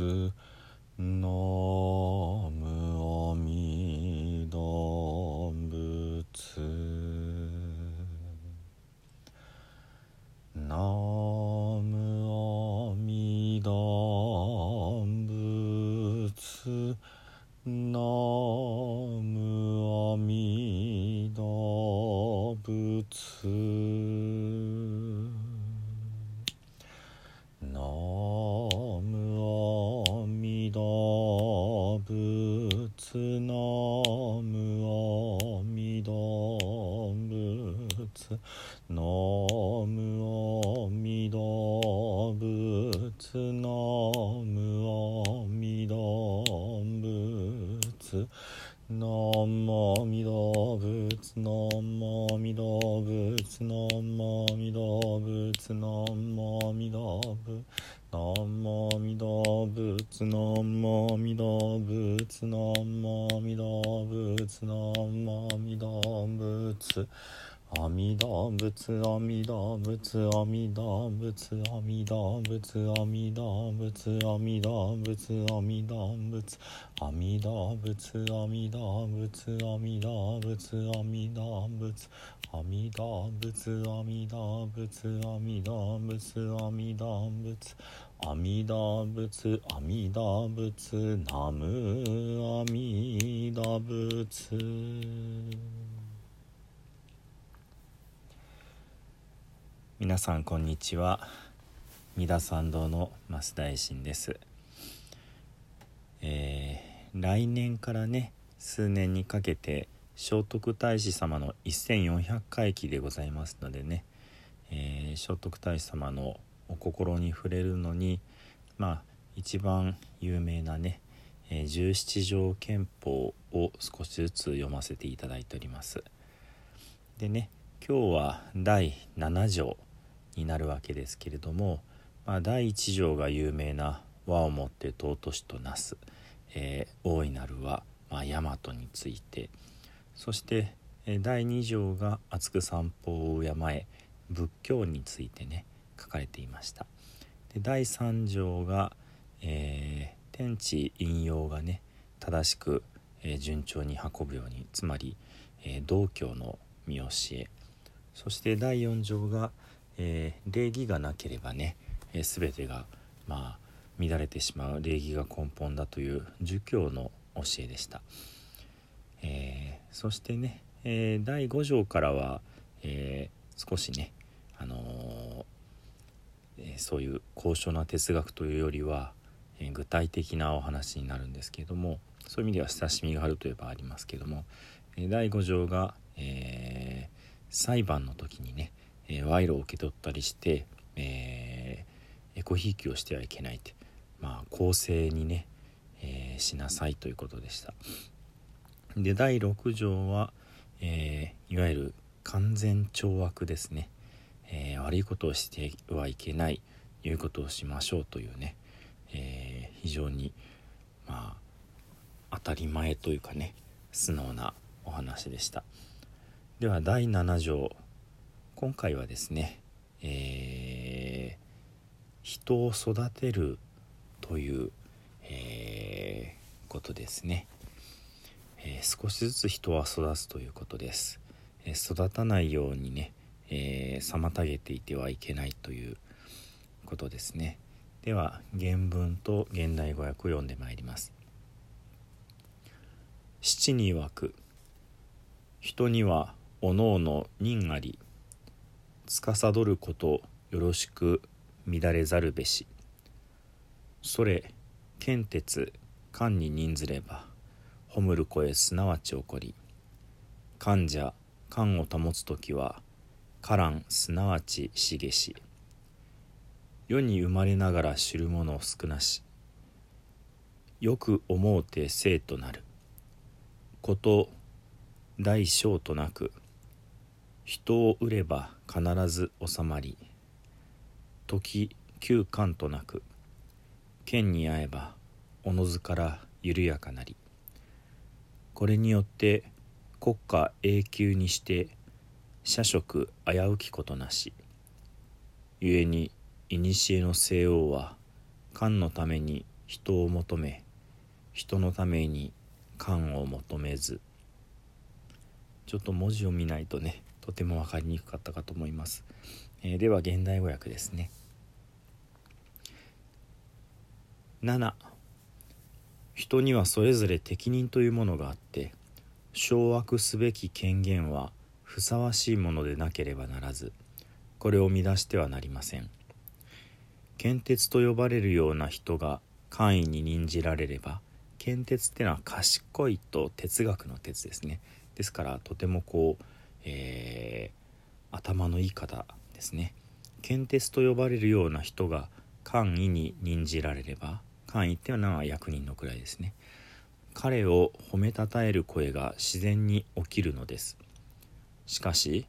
のノムオミド仏ノムオミド仏仏阿弥陀仏阿弥陀仏阿弥陀仏阿弥陀仏阿弥陀仏阿弥陀仏阿弥陀仏阿弥陀仏阿弥陀仏阿弥陀仏阿弥陀仏阿弥陀仏阿弥陀仏阿弥陀仏阿弥陀仏ナム阿弥陀仏皆さんこんにちは。三田参道の増大臣です、えー来年からね数年にかけて聖徳太子様の1400回忌でございますのでね、えー聖徳太子様のお心に触れるのにまあ一番有名なね、えー十七条憲法を少しずつ読ませていただいております。でね今日は第7条になるわけですけれども、まあ、第1条が有名な「和をもって尊しとなす」えー大いなる和」まあ、大和について。そして、えー第2条が「厚く散歩を敬え」仏教についてね書かれていました。で第3条が、えー天地引用がね正しく、えー順調に運ぶようにつまり、えー道教の見教えそして第4条が、えー礼儀がなければね、えー全てがまあ乱れてしまう礼儀が根本だという儒教の教えでした、えーそしてね、えー第5条からは、えー少しね、あのーえそういう高尚な哲学というよりは、えー具体的なお話になるんですけれどもそういう意味では親しみがあるといえばありますけども、えー第5条が、えー裁判の時にね、えー賄賂を受け取ったりして、えーエコひいきをしてはいけないってまあ公正にね、えーしなさいということでした。で第6条は、えーいわゆる完全懲悪ですね、えー悪いことをしてはいけないいうことをしましょうというね、えー非常にまあ当たり前というかね素直なお話でした。では第7条。今回はですね、えー人を育てるという、えーことですね、えー少しずつ人は育つということです、え育たないようにね、え妨げていてはいけないということですね。では原文と現代語訳を読んでまいります。七に曰く。人にはおのおの任あり司ることよろしく乱れざるべし。それ剣鉄官に任ずれば褒る声すなわち起こり患者官を保つ時は伽藍すなわち茂し。世に生まれながら知る者少なしよく思うて生となる。こと大小となく人を売れば必ず収まり時休館となく剣に合えばおのずから緩やかなり。これによって国家永久にして社食危うきことなし。故に古の西王は漢のために人を求め人のために官を求めず。ちょっと文字を見ないとね。とても分かりにくかったかと思います、えー、では現代語訳ですね。7人にはそれぞれ適任というものがあって掌握すべき権限はふさわしいものでなければならずこれを乱してはなりません。剣鉄と呼ばれるような人が官位に任じられれば剣鉄ってのは賢いと哲学の鉄ですね。ですからとてもこう、えー、頭のいい方ですね。剣鉄と呼ばれるような人が官位に任じられれば官位っていうのは役人のくらいですね。彼を褒めたたえる声が自然に起きるのです。しかし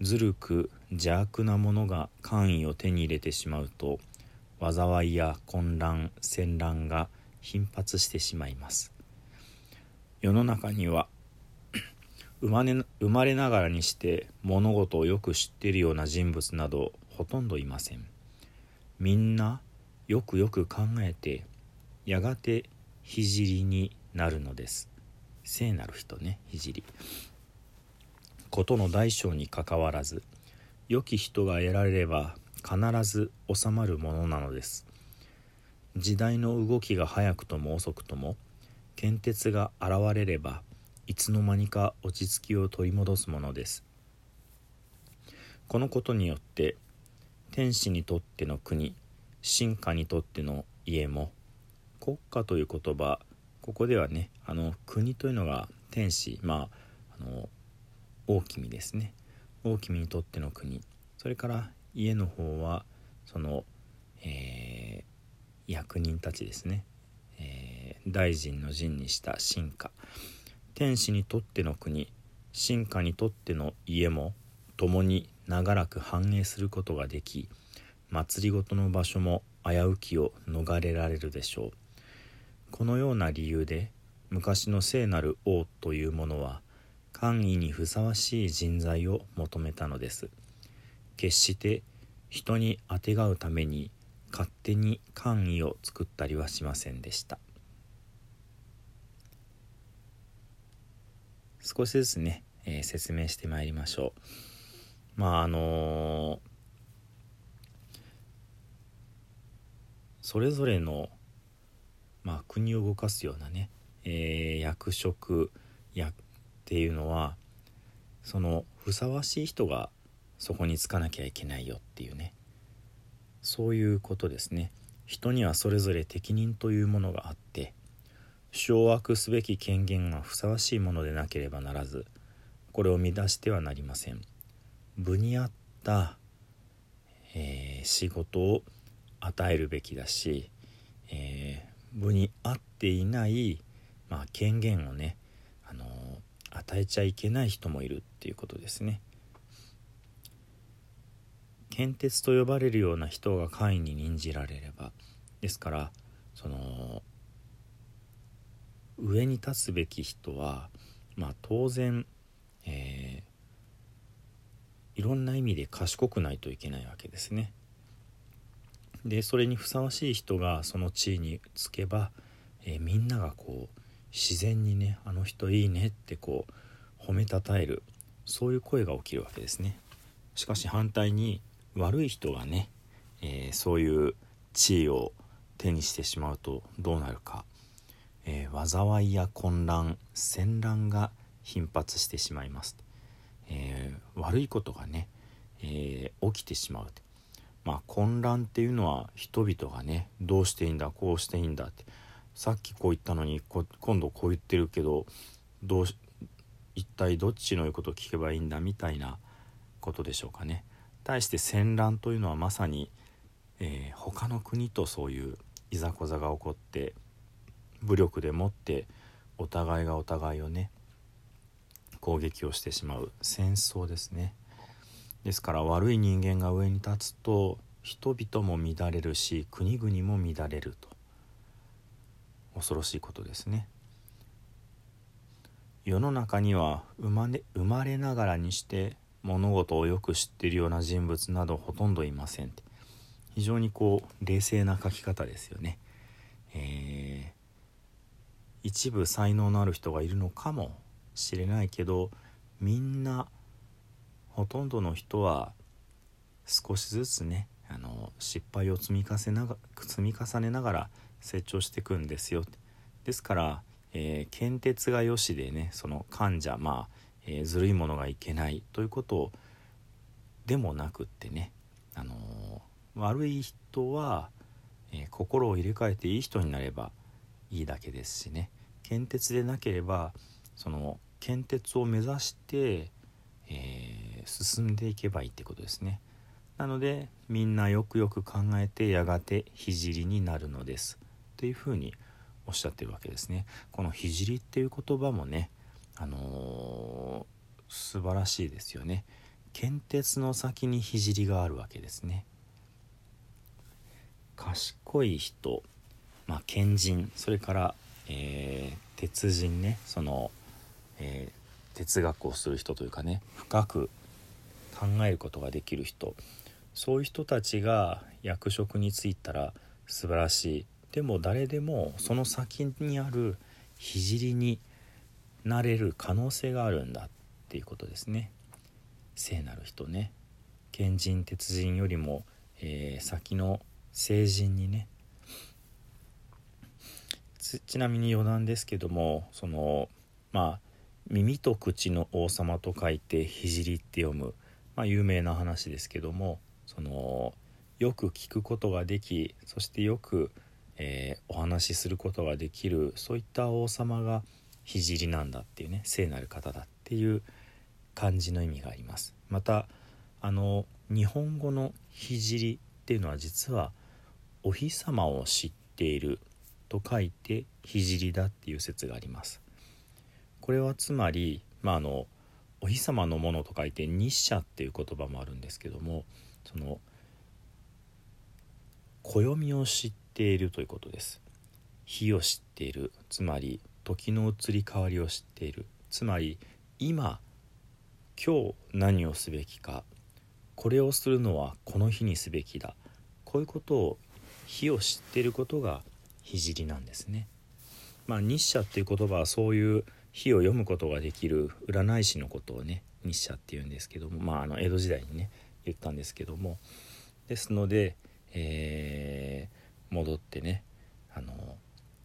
ずるく邪悪な者が官位を手に入れてしまうと災いや混乱戦乱が頻発してしまいます。世の中には生まれ生まれながらにして物事をよく知っているような人物などほとんどいません。みんなよくよく考えてやがて聖になるのです。聖なる人ね聖。ことの大小にかかわらず良き人が得られれば必ず収まるものなのです。時代の動きが早くとも遅くとも剣鉄が現れればいつの間にか落ち着きを取り戻すものです。このことによって天使にとっての国進化にとっての家も国家という言葉ここではねあの国というのが天使まああの大君ですね。大君にとっての国。それから家の方はその、えー、役人たちですね、えー、大臣の陣にした進化。天使にとっての国進化にとっての家も共に長らく繁栄することができ祭りごとの場所も危うきを逃れられるでしょう。このような理由で昔の聖なる王というものは官位にふさわしい人材を求めたのです。決して人にあてがうために勝手に官位を作ったりはしませんでした。少しずつね、えー、説明してまいりましょう。まああのー、それぞれの、まあ、国を動かすようなね、えー、役職やっていうのはそのふさわしい人がそこにつかなきゃいけないよっていうね。そういうことですね。人にはそれぞれ適任というものがあって掌握すべき権限がふさわしいものでなければならずこれを乱してはなりません。部に合った、えー、仕事を与えるべきだし、えー、部に合っていない、まあ、権限をね、あのー、与えちゃいけない人もいるっていうことですね。献鉄と呼ばれるような人が会員に任じられればですからその上に立つべき人は、まあ、当然、えー、いろんな意味で賢くないといけないわけですね。でそれにふさわしい人がその地位につけば、えー、みんながこう自然にねあの人いいねってこう褒めたたえるそういう声が起きるわけですね。しかし反対に悪い人がね、えー、そういう地位を手にしてしまうとどうなるかえー、災いや混乱戦乱が頻発してしまいます、えー、悪いことがね、えー、起きてしまうまあ混乱っていうのは人々がねどうしていいんだこうしていいんだって。さっきこう言ったのに今度こう言ってるけどどう一体どっちの言うことを聞けばいいんだみたいなことでしょうかね。対して戦乱というのはまさに、えー、他の国とそういういざこざが起こって武力でもってお互いがお互いをね攻撃をしてしまう戦争ですね。ですから悪い人間が上に立つと人々も乱れるし国々も乱れると。恐ろしいことですね。世の中には生まれ生まれながらにして物事をよく知っているような人物などほとんどいません。非常にこう冷静な書き方ですよね。えー、一部才能のある人がいるのかもしれないけどみんなほとんどの人は少しずつねあの失敗を積み重ねなが積み重ねながら成長していくんですよ。ですから、えー、検鉄がよしでねその患者まあ、えー、ずるいものがいけないということでもなくってね、あのー、悪い人は、え心を入れ替えていい人になればいいだけですしね検鉄でなければその検鉄を目指して、え進んでいけばいいってことですね。なのでみんなよくよく考えてやがて聖になるのですというふうにおっしゃってるわけですね。この聖っていう言葉もね、あのー、素晴らしいですよね。剣鉄の先に聖があるわけですね。賢い人、まあ、賢人それから、えー、鉄人ねその、えー、哲学をする人というかね深く考えることができる人。そういう人たちが役職に就いたら素晴らしい。でも誰でもその先にある聖になれる可能性があるんだっていうことですね。聖なる人ね。賢人鉄人よりも、えー、先の聖人にねちなみに余談ですけどもそのまあ耳と口の王様と書いて聖って読む、まあ、有名な話ですけどもそのよく聞くことができそしてよく、えー、お話しすることができるそういった王様が聖なんだっていうね聖なる方だっていう感じの意味があります。またあの日本語の聖っていうのは実はお日様を知っていると書いて聖だっていう説があります。これはつまりまああのお日様のものと書いて日射っていう言葉もあるんですけどもその暦を知っているということです。日を知っている。つまり時の移り変わりを知っている。つまり今今日何をすべきか。これをするのはこの日にすべきだ。こういうことを日を知っていることが聖なんですね。まあ、日射っていう言葉はそういう日を読むことができる占い師のことをね日射っていうんですけども、まあ、あの江戸時代にね言ったんですけどもですので、えー、戻ってねあの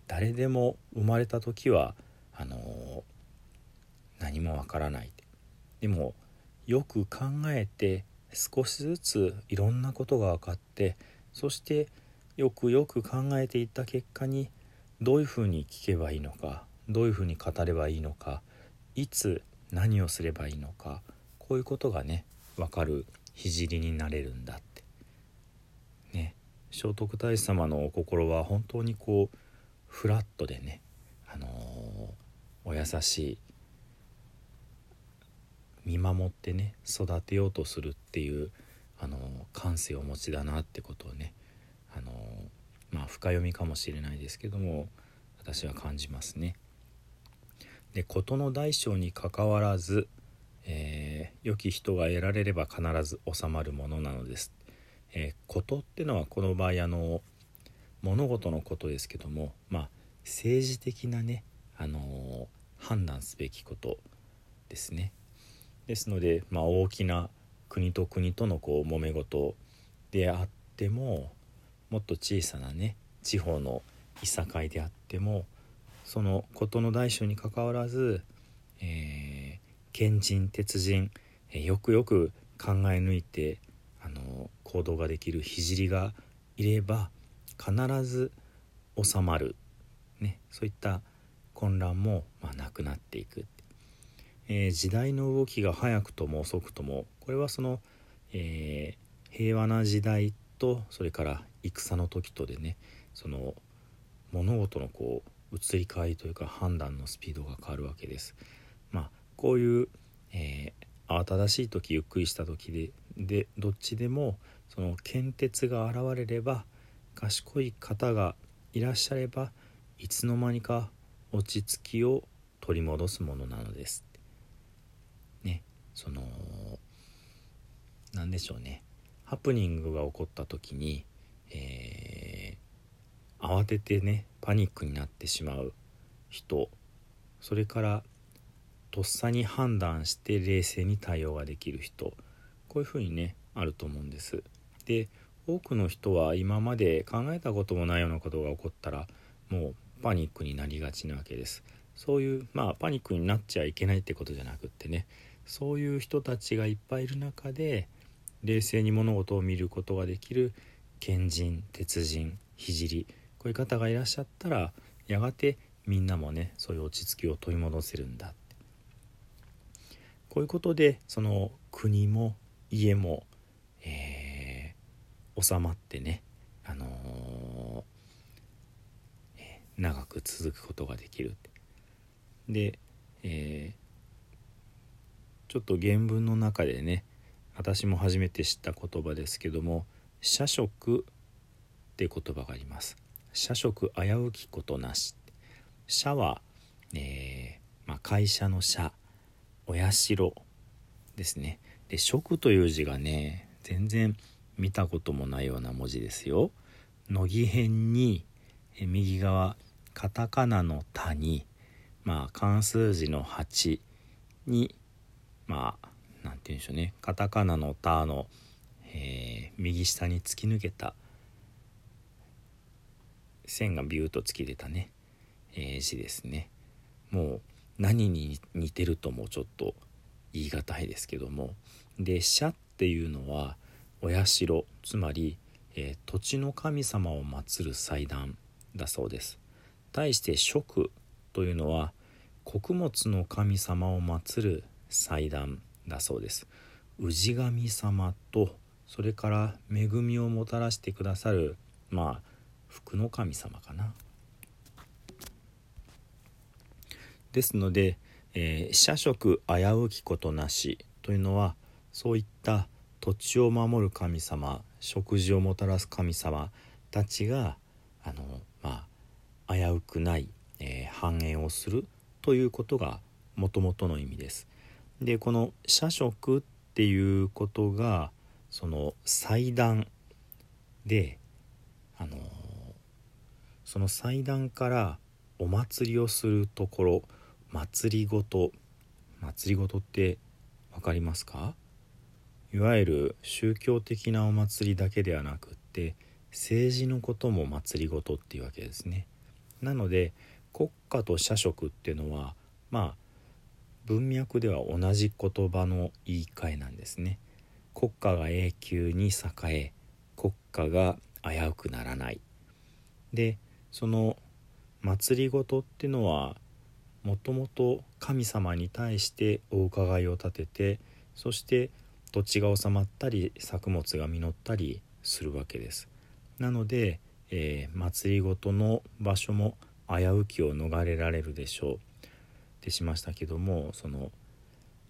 誰でも生まれた時はあの何もわからないでもよく考えて少しずついろんなことが分かってそしてよくよく考えていった結果にどういうふうに聞けばいいのかどういうふうに語ればいいのかいつ何をすればいいのかこういうことがね分かる聖になれるんだって。ね聖徳太子様のお心は本当にこうフラットでねあのー、お優しい見守ってね育てようとするっていうあのー、感性をお持ちだなってことをねあの、まあ深読みかもしれないですけども私は感じますね。で事の大小にかかわらずえー、良き人が得られれば必ず収まるものなのです。えー、ことってのはこの場合あの物事のことですけどもまあ政治的なね、あのー、判断すべきことですね。ですので、まあ、大きな国と国とのこう揉め事であってももっと小さなね地方のいさかいであってもその事の大小にかかわらず、えー賢人鉄人、えよくよく考え抜いてあの行動ができる聖がいれば必ず収まる、ね、そういった混乱も、まあ、なくなっていく、えー、時代の動きが早くとも遅くともこれはその、えー、平和な時代とそれから戦の時とでねその物事のこう移り変わりというか判断のスピードが変わるわけです。まあこういう、えー、慌ただしい時ゆっくりした時ででどっちでもその検鉄が現れれば賢い方がいらっしゃればいつの間にか落ち着きを取り戻すものなのです。ねその何でしょうねハプニングが起こった時に、えー、慌ててねパニックになってしまう人それからとっさに判断して冷静に対応ができる人こういうふうにねあると思うんです。で多くの人は今まで考えたこともないようなことが起こったらもうパニックになりがちなわけです。そういうまあパニックになっちゃいけないってことじゃなくってねそういう人たちがいっぱいいる中で冷静に物事を見ることができる賢人鉄人聖こういう方がいらっしゃったらやがてみんなもねそういう落ち着きを取り戻せるんだって。こういうことでその国も家も、えー、収まってね、あのー、長く続くことができるで、えー、ちょっと原文の中でね私も初めて知った言葉ですけども「社食」って言葉があります。社食危うきことなし。社は、えー、まあ、会社の社お社ですね。で食という字がね全然見たこともないような文字ですよ。乃木編に右側カタカナの「田」にまあ漢数字の8にまあ何て言うんでしょうね。カタカナの「タ」の、えー、右下に突き抜けた。線がビューと突き出たね、えー、字ですね。もう何に似てるともちょっと言い難いですけども。で「社」っていうのはお社。つまり、えー、土地の神様を祀る祭壇だそうです。対して「食」というのは穀物の神様を祀る祭壇。だそうです氏神様とそれから恵みをもたらしてくださるまあ福の神様かなですので、えー、社食危うきことなしというのはそういった土地を守る神様食事をもたらす神様たちがあのまあ危うくない、えー、繁栄をするということがもともとの意味です。でこの「社食」っていうことがその祭壇であのその祭壇からお祭りをするところ祭りごと祭りごとって分かりますか？いわゆる宗教的なお祭りだけではなくって政治のことも祭りごとっていうわけですね。なので国家と社食っていうのはまあ文脈では同じ言葉の言い換えなんですね。国家が永久に栄え国家が危うくならない。でその祭りごとっていうのはもともと神様に対してお伺いを立ててそして土地が収まったり作物が実ったりするわけです。なので、えー、祭りごとの場所も危うきを逃れられるでしょう。ってしましたけどもその、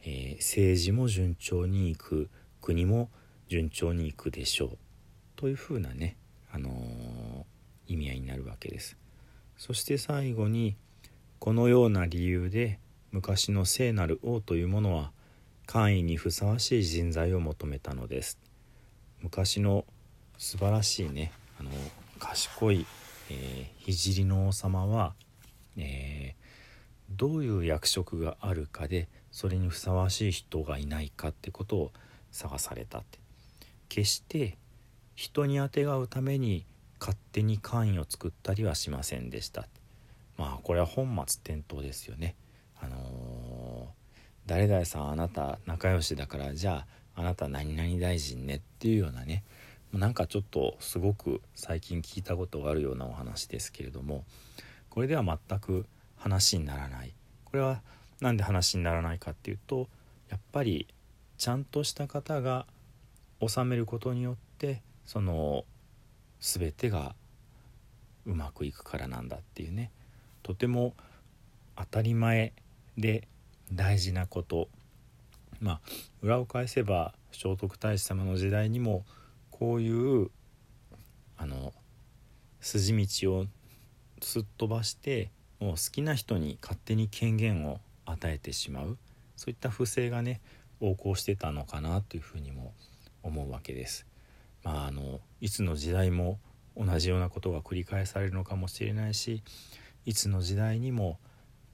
えー、政治も順調にいく国も順調にいくでしょうというふうなね、あのー、意味合いになるわけです。そして最後にこのような理由で昔の聖なる王というものは官位にふさわしい人材を求めたのです。昔の素晴らしいねあの賢い、えー、聖の王様は、えー、どういう役職があるかでそれにふさわしい人がいないかってことを探されたって。決して人にあてがうために勝手に官位を作ったりはしませんでした。まあこれは本末転倒ですよね。あのー、誰々さんあなた仲良しだからじゃああなた何々大臣ねっていうようなね。なんかちょっとすごく最近聞いたことがあるようなお話ですけれどもこれでは全く話にならない。これは何で話にならないかっていうとやっぱりちゃんとした方が収めることによってその全てがうまくいくからなんだっていうね。とても当たり前で大事なこと。まあ裏を返せば聖徳太子様の時代にもこういうあの筋道をすっ飛ばしてもう好きな人に勝手に権限を与えてしまうそういった不正がね横行してたのかなというふうにも思うわけです。まあ、あのいつの時代も同じようなことが繰り返されるのかもしれないしいつの時代にも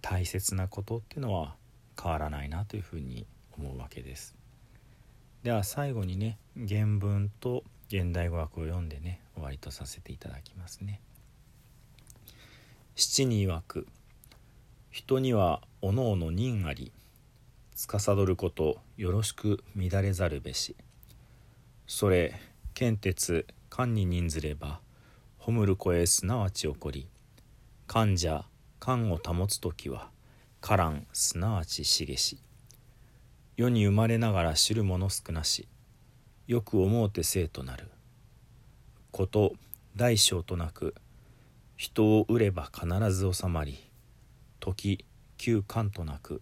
大切なことっていうのは変わらないなというふうに思うわけです。では最後にね原文と現代語訳を読んでね終わりとさせていただきますね。七に曰く人にはおのおの任あり司ることよろしく乱れざるべし。それ剣鉄官に任ずれば褒る声すなわち起こり患者官を保つ時は伽藍すなわちしげし。世に生まれながら知る者少なしよく思うて生となる。こと大小となく人を売れば必ず収まり時旧官となく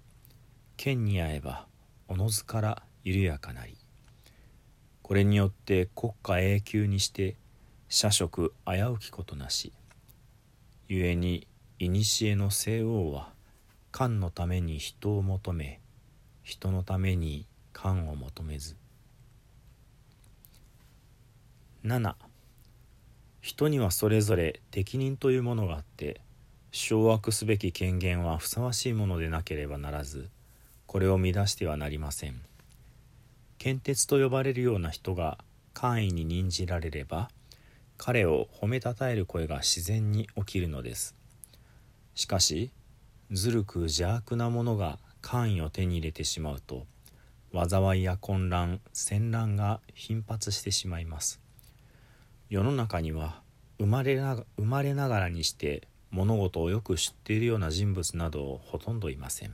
剣に合えばおのずから緩やかなり。これによって国家永久にして社食危うきことなし。故に古の西王は官のために人を求め人のために官を求めず。7人にはそれぞれ適任というものがあって掌握すべき権限はふさわしいものでなければならずこれを乱してはなりません。検鉄と呼ばれるような人が官位に任じられれば彼を褒めたたえる声が自然に起きるのです。しかしずるく邪悪な者が官位を手に入れてしまうと災いや混乱戦乱が頻発してしまいます。世の中には生まれな生まれながらにして物事をよく知っているような人物などほとんどいません。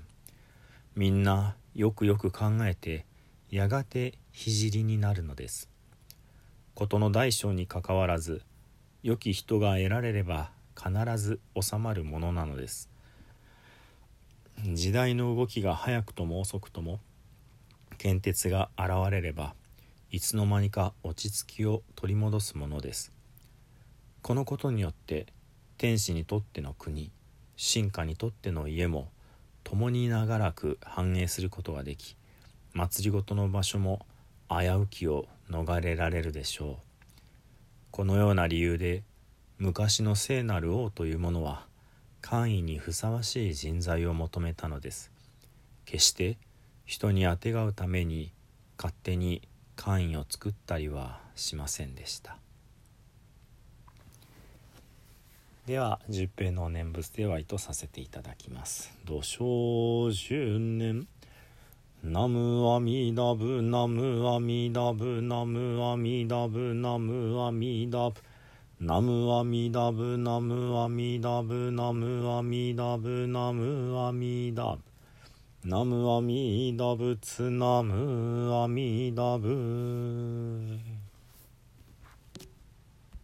みんなよくよく考えてやがて聖になるのです。事の大小にかかわらず良き人が得られれば必ず収まるものなのです。時代の動きが早くとも遅くとも献鉄が現れればいつの間にか落ち着きを取り戻すものです。このことによって天使にとっての国進化にとっての家も共に長らく繁栄することができ祭りごとの場所も危うきを逃れられるでしょう。このような理由で昔の聖なる王というものは官位にふさわしい人材を求めたのです。決して人にあてがうために勝手に官位を作ったりはしませんでした。では十平の念仏では意図させていただきます。土生十年ナムアミダブナムアミダブナムアミダブナムアミダブナムアミダブナムアミダブナムアミダブナムアミダブナムアミダブツナムアミダブ。